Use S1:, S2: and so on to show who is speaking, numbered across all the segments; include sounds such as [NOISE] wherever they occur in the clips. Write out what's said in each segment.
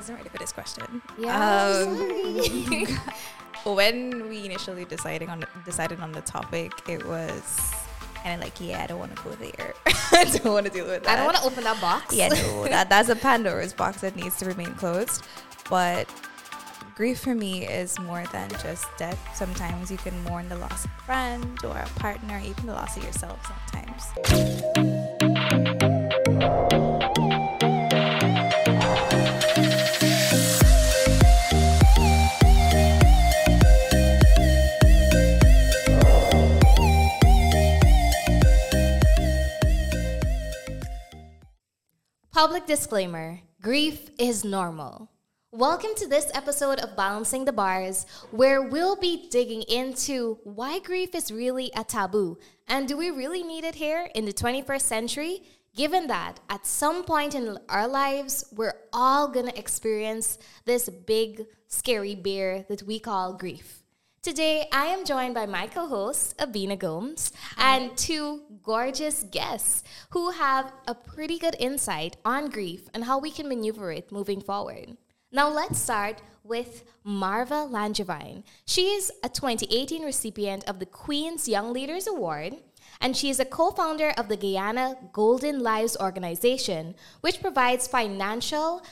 S1: wasn't ready for this question.
S2: Yeah.
S1: Um, [LAUGHS] [LAUGHS] when we initially deciding on decided on the topic, it was kind of like, yeah, I don't want to go there. [LAUGHS] I don't want to deal with that.
S2: I don't want to open that box.
S1: Yeah, no, that, that's a Pandora's box that needs to remain closed. But grief for me is more than just death. Sometimes you can mourn the loss of a friend or a partner, even the loss of yourself sometimes.
S2: Public disclaimer grief is normal. Welcome to this episode of Balancing the Bars, where we'll be digging into why grief is really a taboo and do we really need it here in the 21st century, given that at some point in our lives, we're all gonna experience this big, scary bear that we call grief. Today, I am joined by my co host, Abina Gomes, and two gorgeous guests who have a pretty good insight on grief and how we can maneuver it moving forward. Now, let's start with Marva Langevine. She is a 2018 recipient of the Queen's Young Leaders Award, and she is a co founder of the Guyana Golden Lives organization, which provides financial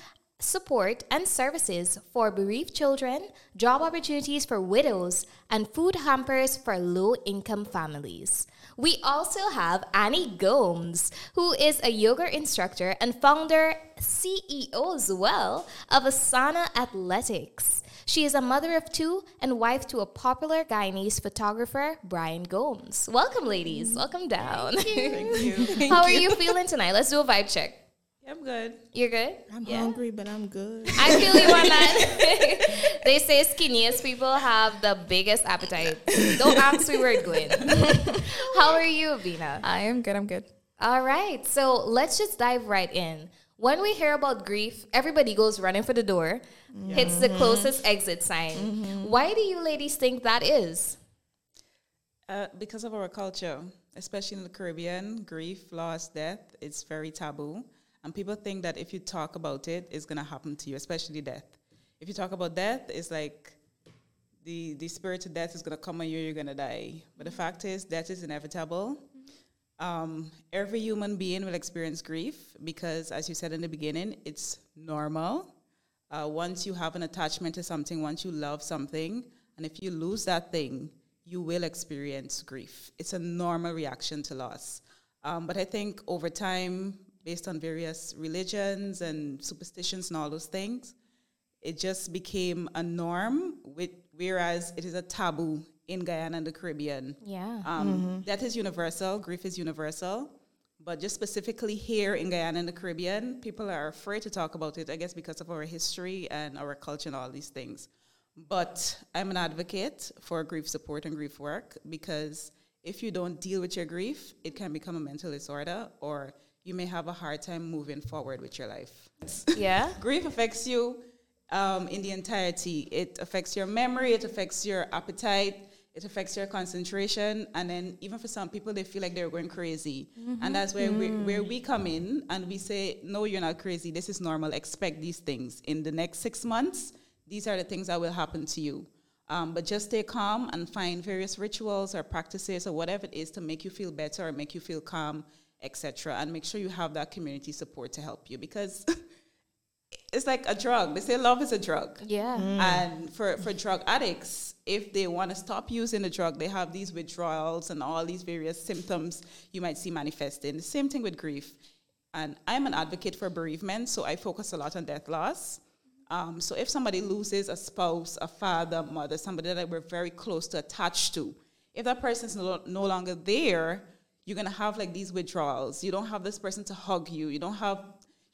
S2: support and services for bereaved children, job opportunities for widows, and food hampers for low income families. We also have Annie Gomes, who is a yoga instructor and founder, CEO as well, of Asana Athletics. She is a mother of two and wife to a popular Guyanese photographer, Brian Gomes. Welcome, ladies. Welcome down.
S3: Thank you. [LAUGHS]
S2: How are you feeling tonight? Let's do a vibe check.
S3: I'm good.
S2: You're good?
S3: I'm
S2: Yeah.
S3: hungry, but I'm good.
S2: I feel you on that. [LAUGHS] [LAUGHS] they say skinniest people have the biggest appetite. Don't ask me where it's [LAUGHS] going. How are you, Vina?
S1: I am good. I'm good.
S2: All right, so let's just dive right in. When we hear about grief, everybody goes running for the door, hits the closest exit sign. Why do you ladies think that is?
S3: Uh, because of our culture, especially in the Caribbean, grief, loss, death, it's very taboo. And people think that if you talk about it, it's going to happen to you, especially death. If you talk about death, it's like the, the spirit of death is going to come on you, you're going to die. But the fact is, death is inevitable. Um, every human being will experience grief because, as you said in the beginning, it's normal. Uh, once you have an attachment to something, once you love something, and if you lose that thing, you will experience grief. It's a normal reaction to loss. Um, but I think over time, based on various religions and superstitions and all those things, it just became a norm, with, whereas it is a taboo in Guyana and the Caribbean.
S2: Yeah.
S3: Um, That is universal. Grief is universal. But just specifically here in Guyana and the Caribbean, people are afraid to talk about it, I guess, because of our history and our culture and all these things. But I'm an advocate for grief support and grief work because if you don't deal with your grief, it can become a mental disorder or you may have a hard time moving forward with your life. [LAUGHS] [LAUGHS]
S2: Yeah.
S3: grief affects you um, in the entirety. It affects your memory, it affects your appetite, it affects your concentration, and then even for some people, they feel like they're going crazy. And that's where, we, where we come in and we say, No, you're not crazy. This is normal. Expect these things. In the next six months, these are the things that will happen to you. Um, but just stay calm and find various rituals or practices or whatever it is to make you feel better or make you feel calm, etc. And make sure you have that community support to help you because [LAUGHS] it's like a drug. They say love is a drug.
S2: Yeah.
S3: And for, for drug addicts, if they want to stop using the drug, they have these withdrawals and all these various symptoms you might see manifesting. The same thing with grief. And I'm an advocate for bereavement, so I focus a lot on death loss. Um, so if somebody loses a spouse, a father, mother, somebody that we're very close to, attached to, if that person's no, no longer there, you're gonna have like these withdrawals. You don't have this person to hug you. You don't have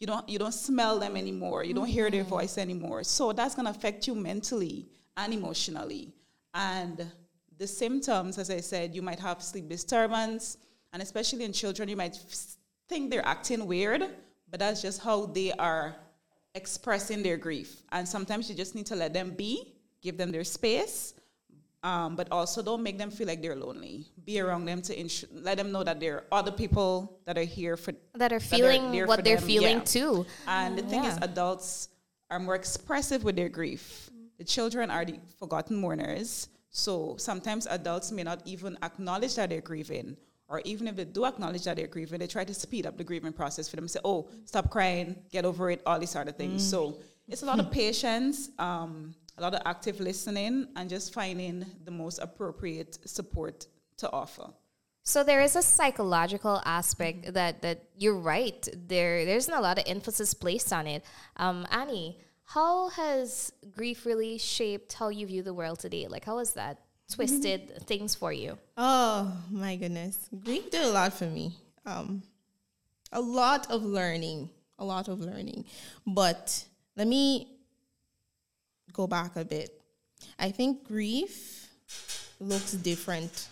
S3: you don't you don't smell them anymore. You don't hear their mm-hmm. voice anymore. So that's gonna affect you mentally and emotionally. And the symptoms, as I said, you might have sleep disturbance, and especially in children, you might think they're acting weird, but that's just how they are expressing their grief. And sometimes you just need to let them be, give them their space, um, but also don't make them feel like they're lonely. Be around them to ins- let them know that there are other people that are here for
S2: That are
S3: that are
S2: feeling what they're
S3: them,
S2: feeling
S3: yeah.
S2: too.
S3: And the thing is, adults are more expressive with their grief. The children are the forgotten mourners. So sometimes adults may not even acknowledge that they're grieving. Or even if they do acknowledge that they're grieving, they try to speed up the grieving process for them. Say, oh, stop crying, get over it, all these sort of things. So it's a lot of patience, um, a lot of active listening, and just finding the most appropriate support to offer.
S2: So there is a psychological aspect that that you're right. There there's not a lot of emphasis placed on it. Um, Annie, how has grief really shaped how you view the world today? Like how has that twisted things for you?
S4: Oh my goodness, grief did a lot for me. Um, a lot of learning, a lot of learning. But let me go back a bit. I think grief looks different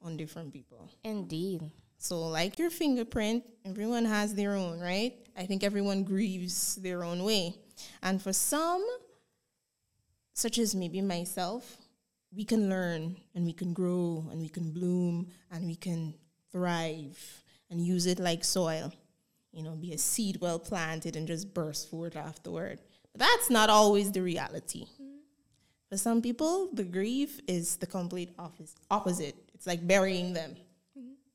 S4: on different people.
S2: Indeed.
S4: So, like your fingerprint, everyone has their own, right? I think everyone grieves their own way. And for some, such as maybe myself, we can learn and we can grow and we can bloom and we can thrive and use it like soil. You know, be a seed well planted and just burst forth afterward. That's not always the reality. For some people, the grief is the complete opposite. It's like burying them,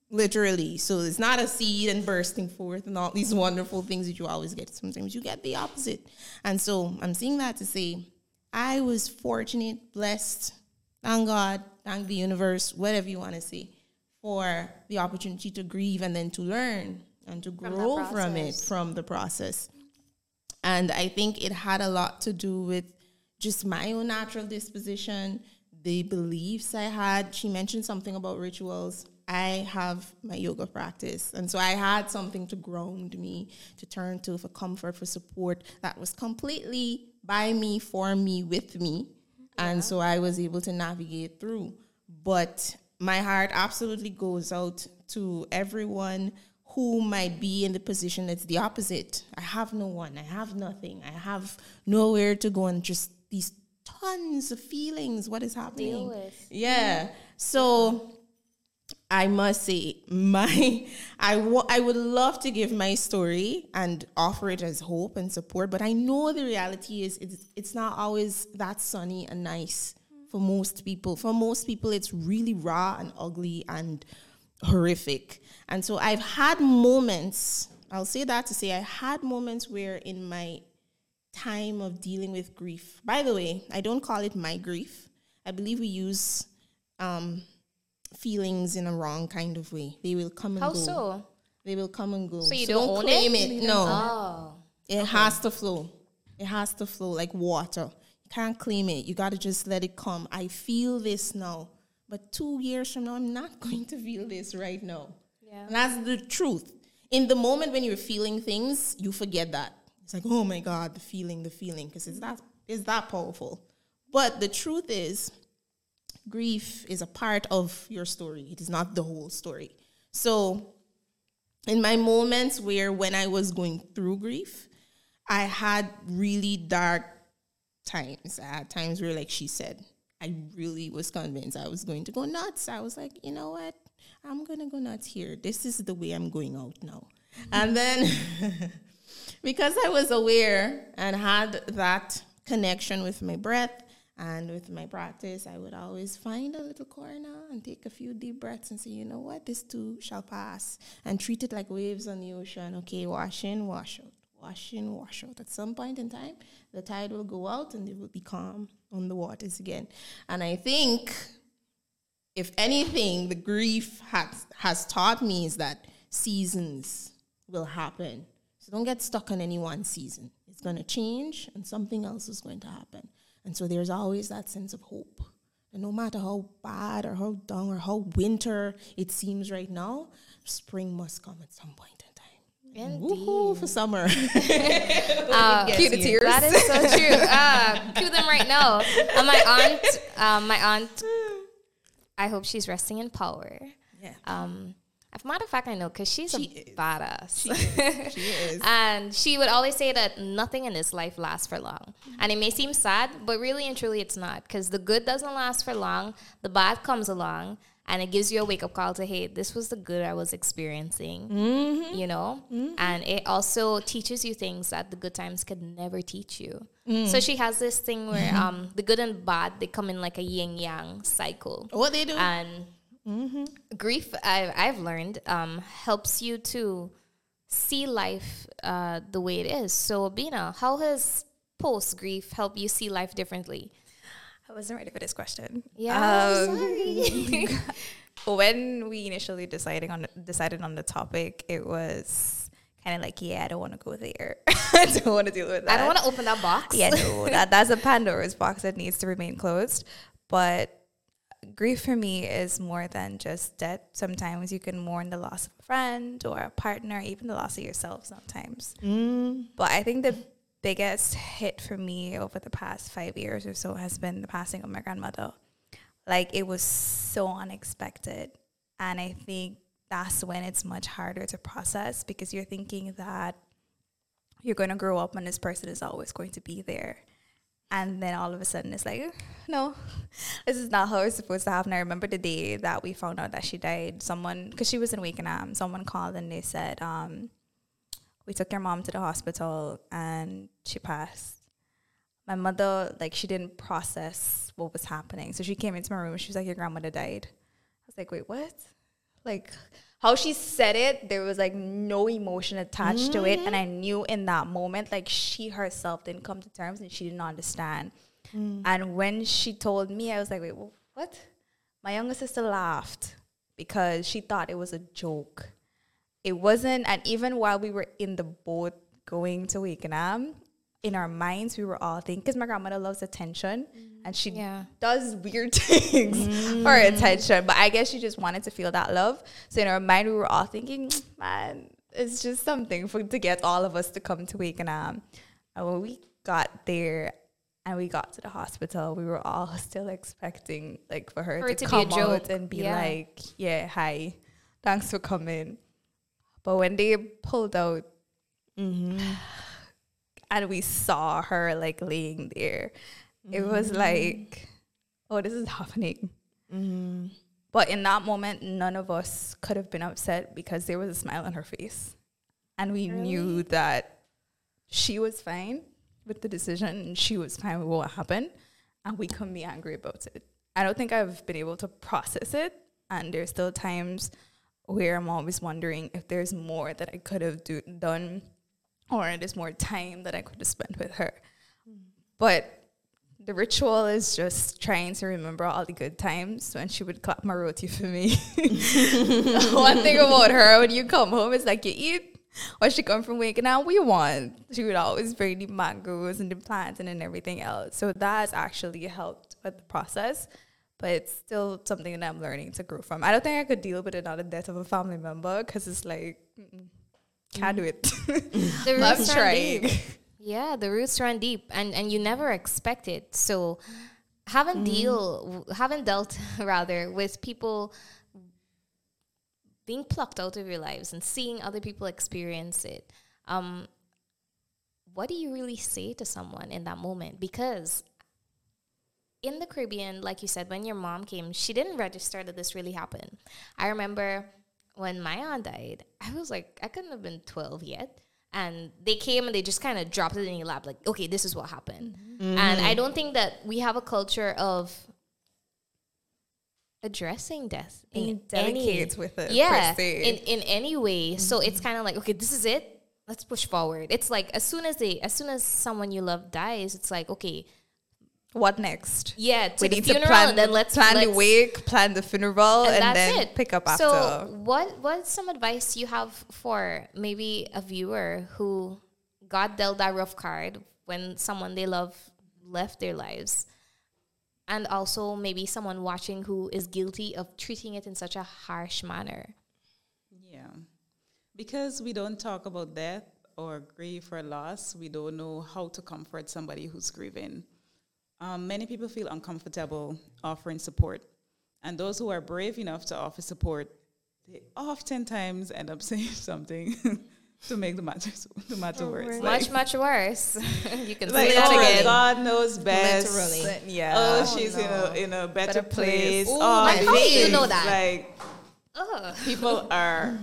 S4: literally. So it's not a seed and bursting forth and all these wonderful things that you always get. Sometimes you get the opposite. And so I'm saying that to say I was fortunate, blessed, thank God, thank the universe, whatever you want to say, for the opportunity to grieve and then to learn and to grow from, from it, from the process. And I think it had a lot to do with just my own natural disposition, the beliefs I had. She mentioned something about rituals. I have my yoga practice. And so I had something to ground me, to turn to for comfort, for support that was completely by me, for me, with me. Yeah. And so I was able to navigate through. But my heart absolutely goes out to everyone who might be in the position that's the opposite. I have no one, I have nothing, I have nowhere to go and just these tons of feelings. What is happening? Yeah. So I must say, my [LAUGHS] I, w- I would love to give my story and offer it as hope and support, but I know the reality is it's, it's not always that sunny and nice for most people. For most people, it's really raw and ugly and horrific. And so I've had moments, I'll say that to say, I had moments where in my time of dealing with grief. By the way, I don't call it my grief. I believe we use um, feelings in a wrong kind of way. They will come and
S2: How
S4: go.
S2: How so?
S4: They will come and go.
S2: So you so don't, don't claim it?
S4: it. No. Oh. It okay. has to flow. It has to flow like water. You can't claim it. You got to just let it come. I feel this now. But two years from now, I'm not [LAUGHS] going to feel this right now. Yeah. And that's the truth. In the moment when you're feeling things, you forget that. It's like, oh my God, the feeling, the feeling, because it's that it's that powerful. But the truth is, grief is a part of your story. It is not the whole story. So, in my moments where when I was going through grief, I had really dark times. I had times where, like she said, I really was convinced I was going to go nuts. I was like, you know what? I'm going to go nuts here. This is the way I'm going out now. And then [LAUGHS] because I was aware and had that connection with my breath and with my practice, I would always find a little corner and take a few deep breaths and say, you know what, this too shall pass. And treat it like waves on the ocean. Okay, wash in, wash out, wash in, wash out. At some point in time, the tide will go out and it will be calm on the waters again. And I think, if anything, the grief has, has taught me is that seasons will happen so don't get stuck on any one season. It's going to change and something else is going to happen. And so there's always that sense of hope. And no matter how bad or how down or how winter it seems right now, spring must come at some point. Indeed. Woohoo for summer. [LAUGHS] [LAUGHS]
S2: uh, cue the tears. That is so true. Uh, cue them right now. Uh, my aunt, um, my aunt, I hope she's resting in power. Yeah. Um, as a matter of fact, I know because she's she a is. badass. She is. She [LAUGHS] is. and she would always say that nothing in this life lasts for long. Mm-hmm. And it may seem sad, but really and truly it's not because the good doesn't last for long. The bad comes along and it gives you a wake up call to hey this was the good i was experiencing you know? And it also teaches you things that the good times could never teach you. So she has this thing where um the good and bad they come in like a yin yang cycle.
S4: What they do?
S2: and grief I, i've learned um helps you to see life uh the way it is. So bina how has post grief helped you see life differently
S1: I wasn't ready for this question.
S2: yeah
S1: Um,
S2: sorry. [LAUGHS]
S1: when we initially deciding on decided on the topic, it was kind of like, yeah, I don't want to go there. [LAUGHS] I don't want to deal with that.
S2: i don't want to open that box
S1: Yeah, no, [LAUGHS] that that's a Pandora's box that needs to remain closed. But grief for me is more than just death. Sometimes you can mourn the loss of a friend or a partner, even the loss of yourself. Sometimes, but I think the biggest hit for me over the past five years or so has been the passing of my grandmother. Like it was so unexpected, and I think that's when it's much harder to process because you're thinking that you're going to grow up and this person is always going to be there. And then all of a sudden it's like, no, [LAUGHS] this is not how it's supposed to happen. I remember the day that we found out that she died. Someone, because she was in Wakenham, someone called and they said, um, we took your mom to the hospital and she passed. My mother, like, she didn't process what was happening. So she came into my room and she was like, your grandmother died. I was like, wait, what? Like, how she said it, there was like no emotion attached to it. And I mm-hmm. knew in that moment, like, she herself didn't come to terms and she didn't understand. Mm. And when she told me, I was like, wait, what? My younger sister laughed because she thought it was a joke. It wasn't, and even while we were in the boat going to Wakenham, in our minds, we were all thinking, because my grandmother loves attention and she
S2: Yeah.
S1: does weird [LAUGHS] things for mm. attention, but I guess she just wanted to feel that love. So in our mind, we were all thinking, [TSK] man, it's just something for to get all of us to come to Wakenham. And when we got there and we got to the hospital, we were all [LAUGHS] still expecting like for her
S2: For
S1: to,
S2: to
S1: come out and be
S2: Yeah.
S1: like, "Yeah, hi, thanks for coming." But when they pulled out, mm-hmm. [SIGHS] and we saw her like laying there, it was mm-hmm. like, "Oh, this is [LAUGHS] happening." Mm-hmm. But in that moment, none of us could have been upset because there was a smile on her face. And we knew that she was fine with the decision and she was fine with what happened. And we couldn't be angry about it. I don't think I've been able to process it. And there's still times where I'm always wondering if there's more that I could have do, done or there's more time that I could have spent with her. But the ritual is just trying to remember all the good times when she would clap my roti for me. [LAUGHS] One thing about her, when you come home, it's like you eat. When she come from Wakenham, we want. She would always bring the mangoes and the plantain and everything else. So that actually helped with the process. But it's still something that I'm learning to grow from. I don't think I could deal with another death of a family member because it's like, mm-mm, can't do it. [LAUGHS]
S2: The [LAUGHS]
S1: I'm trying.
S2: deep. [LAUGHS] Yeah, the roots run deep, and and you never expect it. So, haven't deal haven't dealt rather with people being plucked out of your lives and seeing other people experience it. Um, what do you really say to someone in that moment? Because in the Caribbean, like you said, when your mom came, she didn't register that this really happened. I remember when my aunt died, I was like, I couldn't have been 12 yet. And they came and they just kind of dropped it in your lap, like, okay, this is what happened. Mm-hmm. And I mm-hmm. don't think that we have a culture of addressing death
S1: Being
S2: in any
S1: with it,
S2: yeah in in any way. So mm-hmm. it's kind of like okay this is it. Let's push forward. It's like as soon as they as soon as someone you love dies it's like okay
S1: what next?
S2: yeah to
S1: we
S2: the
S1: need
S2: funeral
S1: to plan,
S2: and then let's
S1: plan the
S2: let's-
S1: wake, plan the funeral, and,
S2: that's
S1: then
S2: it.
S1: pick up after.
S2: So, what what's some advice you have for maybe a viewer who got dealt that rough card when someone they love left their lives, and also maybe someone watching who is guilty of treating it in such a harsh manner?
S3: Yeah. Because we don't talk about death or grief or loss, we don't know how to comfort somebody who's grieving. Um, many people feel uncomfortable offering support. And those who are brave enough to offer support, they oftentimes end up [LAUGHS] saying something [LAUGHS] to make the matter the matter worse.
S2: much, much worse. [LAUGHS] you can
S3: Like,
S2: say that
S3: oh,
S2: again.
S3: God knows best.
S4: Literally.
S1: Yeah.
S3: Oh, she's
S1: no.
S3: in a in a better,
S1: Better place.
S3: place.
S2: Ooh,
S3: oh,
S2: like, how do you know that?
S3: Like
S2: Ugh.
S3: people are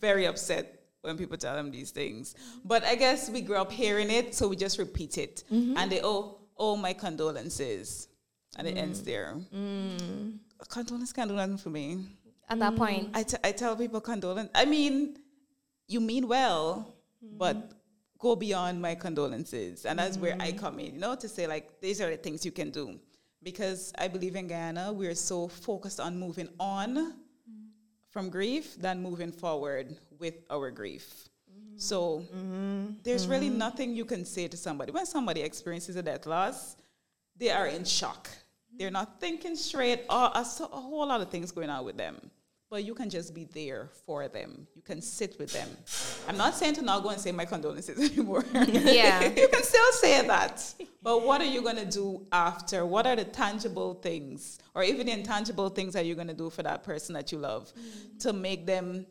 S3: very upset when people tell them these things. But I guess we grew up hearing it, so we just repeat it. And they oh oh my condolences. And it ends mm. there. Mm. Condolence can't do nothing for me.
S2: At that point,
S3: I, t- I tell people condolence. I mean, you mean well, mm. but go beyond my condolences. And that's where I come in, you know, to say, like, these are the things you can do. Because I believe in Guyana, we're so focused on moving on from grief than moving forward with our grief. So mm-hmm. there's really mm-hmm. nothing you can say to somebody. When somebody experiences a death loss, they are in shock. They're not thinking straight. Or a, a whole lot of things going on with them. But you can just be there for them. You can sit with them. I'm not saying to not go and say my condolences [LAUGHS] anymore.
S2: Yeah. [LAUGHS]
S3: you can still say that. But what are you going to do after? What are the tangible things or even the intangible things that you're going to do for that person that you love mm. to make them,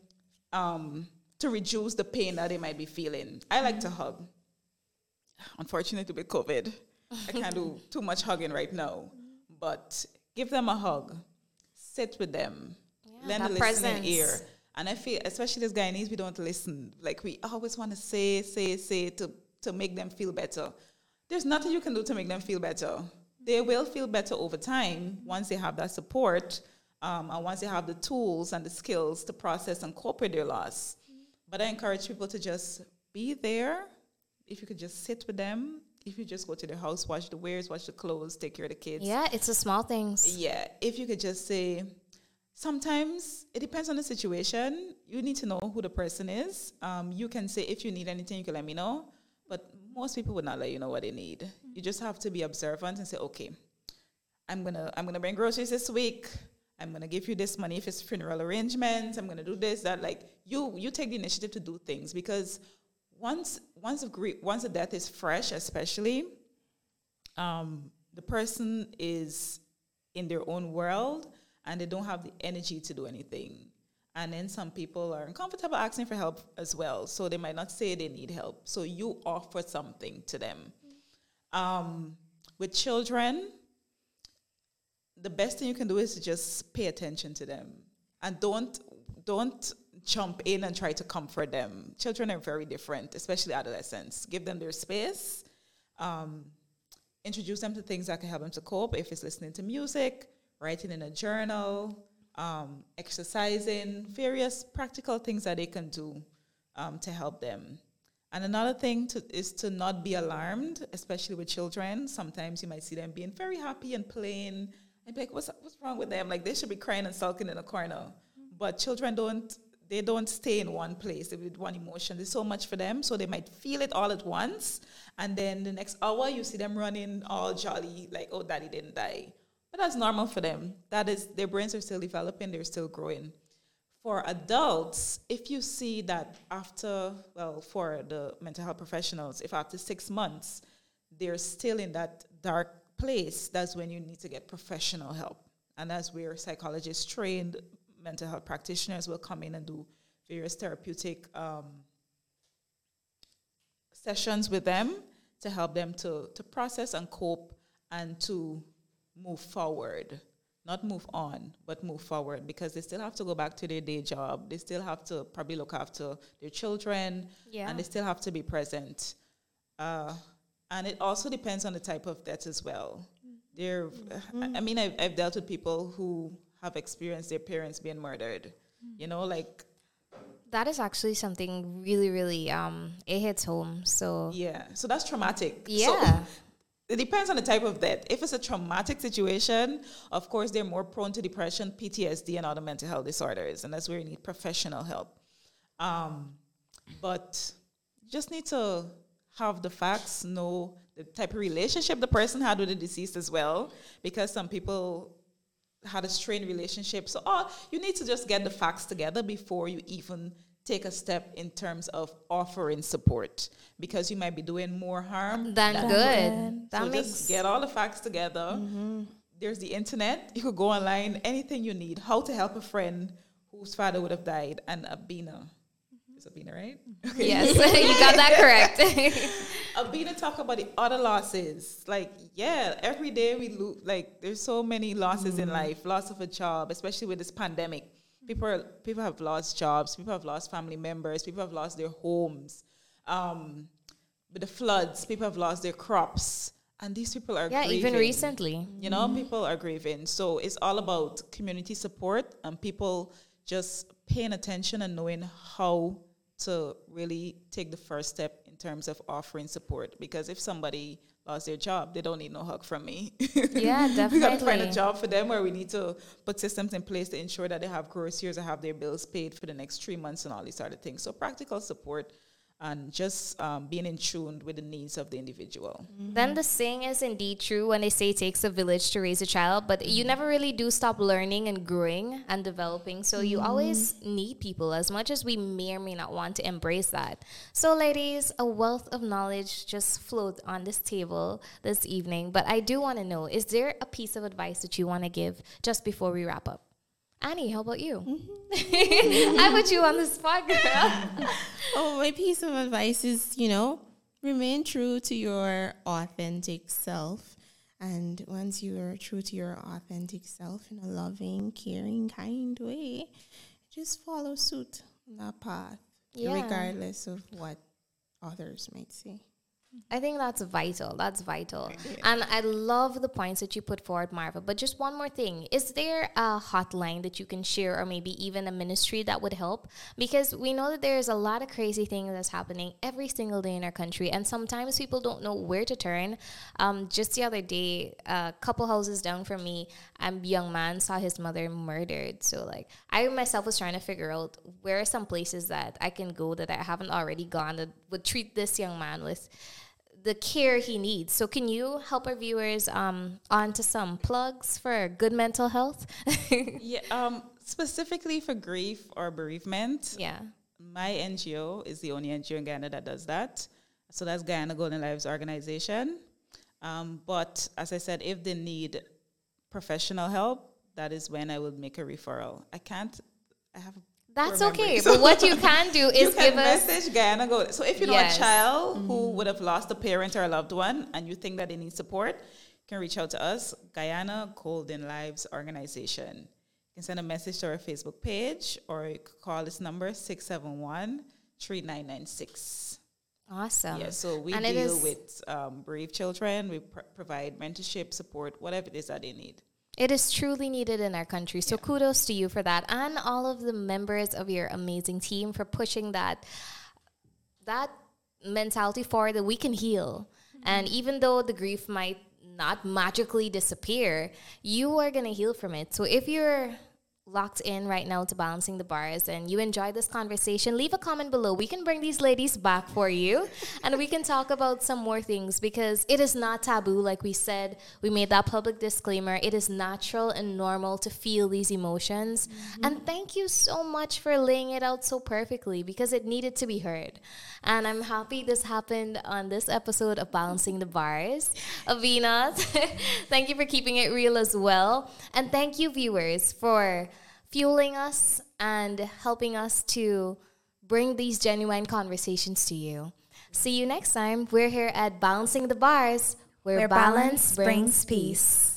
S3: um, to reduce the pain that they might be feeling? I like to hug. Unfortunately, with COVID, I can't do [LAUGHS] too much hugging right now. But give them a hug, sit with them, lend a listening
S2: presence.
S3: ear. And I feel, especially as Guyanese, we don't listen. Like we always want to say, say, say to to make them feel better. There's nothing you can do to make them feel better. They will feel better over time once they have that support, um, and once they have the tools and the skills to process and cope with their loss. But I encourage people to just be there. If you could just sit with them, if you just go to their house, wash the wares, wash the clothes, take care of the kids.
S2: yeah, it's the small things.
S3: Yeah, if you could just say, sometimes it depends on the situation. You need to know who the person is. Um, you can say, if you need anything, you can let me know. But most people would not let you know what they need. You just have to be observant and say, okay, I'm gonna I'm gonna bring groceries this week. I'm gonna give you this money if it's funeral arrangements. I'm gonna do this that. Like you you take the initiative to do things because once once a grief once a death is fresh, especially, um, the person is in their own world and they don't have the energy to do anything. And then some people are uncomfortable asking for help as well. So they might not say they need help. So you offer something to them. Um, with children, the best thing you can do is just pay attention to them and don't don't jump in and try to comfort them. Children are very different, especially adolescents. Give them their space. Um, introduce them to things that can help them to cope. If it's listening to music, writing in a journal, um, exercising, various practical things that they can do um, to help them. And another thing to, is to not be alarmed, especially with children. Sometimes you might see them being very happy and playing, and be like, "What's what's wrong with them? Like they should be crying and sulking in a corner." Mm-hmm. But children don't they don't stay in one place with one emotion. There's so much for them, so they might feel it all at once, and then the next hour you see them running all jolly, like, "Oh, daddy didn't die." But that's normal for them. That is their brains are still developing, they're still growing. For adults, if you see that after, well, for the mental health professionals, if after six months they're still in that dark place, that's when you need to get professional help. And that's where psychologists trained mental health practitioners will come in and do various therapeutic um, sessions with them to help them to, to process and cope and to move forward. Not move on, but move forward because they still have to go back to their day job. They still have to probably look after their children
S2: Yeah.
S3: and they still have to be present. Uh, and it also depends on the type of death as well. There, I I mean, I've, I've dealt with people who have experienced their parents being murdered. You know, like
S2: That is actually something really, really um it hits home. So
S3: yeah. So that's traumatic. So
S2: yeah. [LAUGHS]
S3: it depends on the type of death. If it's a traumatic situation, of course, they're more prone to depression, PTSD, and other mental health disorders, and that's where you need professional help. Um, but you just need to have the facts, know the type of relationship the person had with the deceased as well, because some people had a strained relationship. So, oh, you need to just get the facts together before you even take a step in terms of offering support, because you might be doing more harm
S2: Then good. That
S3: so
S2: makes
S3: just get all the facts together. Mm-hmm. There's the internet. You could go online, anything you need. How to help a friend whose father would have died, and uh, Abina. Sabina, right? Mm-hmm.
S2: yes, [LAUGHS] you got that correct. [LAUGHS]
S3: Abina talk about the other losses. Like, yeah, every day we lose. Like, there's so many losses in mm-hmm. life. Loss of a job, especially with this pandemic. People are, people have lost jobs. People have lost family members. People have lost their homes. Um, with the floods, people have lost their crops, and these people are grieving.
S2: yeah, even recently.
S3: You know, mm-hmm. people are grieving. So it's all about community support and people just paying attention and knowing how to really take the first step in terms of offering support. Because if somebody lost their job, they don't need no hug from me. [LAUGHS]
S2: Yeah, definitely.
S3: we got to find a job for them where we need to put systems in place to ensure that they have groceries or have their bills paid for the next three months and all these sort of things. So practical support and just um, being in tune with the needs of the individual. Mm-hmm.
S2: Then the saying is indeed true when they say it takes a village to raise a child, but you mm-hmm. never really do stop learning and growing and developing. So you mm-hmm. always need people as much as we may or may not want to embrace that. So, ladies, a wealth of knowledge just flowed on this table this evening. But I do want to know is there a piece of advice that you want to give just before we wrap up? Annie, how about you? Mm-hmm. [LAUGHS] I put you on the spot, girl. [LAUGHS]
S4: Oh, my piece of advice is, you know, remain true to your authentic self. And once you are true to your authentic self in a loving, caring, kind way, just follow suit on that path,
S2: Yeah.
S4: regardless of what others might say.
S2: I think that's vital. That's vital. And I love the points that you put forward, Marva. But just one more thing. Is there a hotline that you can share or maybe even a ministry that would help? Because we know that there's a lot of crazy things that's happening every single day in our country. And sometimes people don't know where to turn. Um, just the other day, a couple houses down from me, a young man saw his mother murdered. So like I myself was trying to figure out where are some places that I can go that I haven't already gone that would treat this young man with the care he needs. So, can you help our viewers um, on to some plugs for good mental health? [LAUGHS]
S3: Yeah, um, specifically for grief or bereavement,
S2: yeah.
S3: my NGO is the only NGO in Guyana that does that. So that's Guyana Golden Lives Organization. Um, but as I said, if they need professional help, that is when I would make a referral. I can't. I have.
S2: That's
S3: remember.
S2: okay. [LAUGHS]
S3: So-
S2: But what you can do [LAUGHS]
S3: you
S2: is
S3: can
S2: give us.
S3: message Guyana Golden. So if you know
S2: Yes.
S3: a child who would have lost a parent or a loved one, and you think that they need support, you can reach out to us, Guyana Golden Lives Organization. You can send a message to our Facebook page, or you could call this number 671 3996.
S2: Awesome.
S3: Yeah, so we
S2: And
S3: deal with um, bereaved children. We pr- provide mentorship, support, whatever it is that they need.
S2: It is truly needed in our country. So kudos to you for that and all of the members of your amazing team for pushing that that mentality forward that we can heal. Mm-hmm. And even though the grief might not magically disappear, you are going to heal from it. So if you're locked in right now to balancing the bars and you enjoyed this conversation, leave a comment below. We can bring these ladies back for you and we can talk about some more things because it is not taboo. Like we said, we made that public disclaimer. It is natural and normal to feel these emotions. Mm-hmm. And thank you so much for laying it out so perfectly because it needed to be heard. And I'm happy this happened on this episode of Balancing the Bars. Abina, [LAUGHS] thank you for keeping it real as well. And thank you, viewers, for fueling us and helping us to bring these genuine conversations to you. See you next time. We're here at Balancing the Bars, where,
S1: Where
S2: balance,
S1: balance
S2: brings
S1: brings
S2: peace.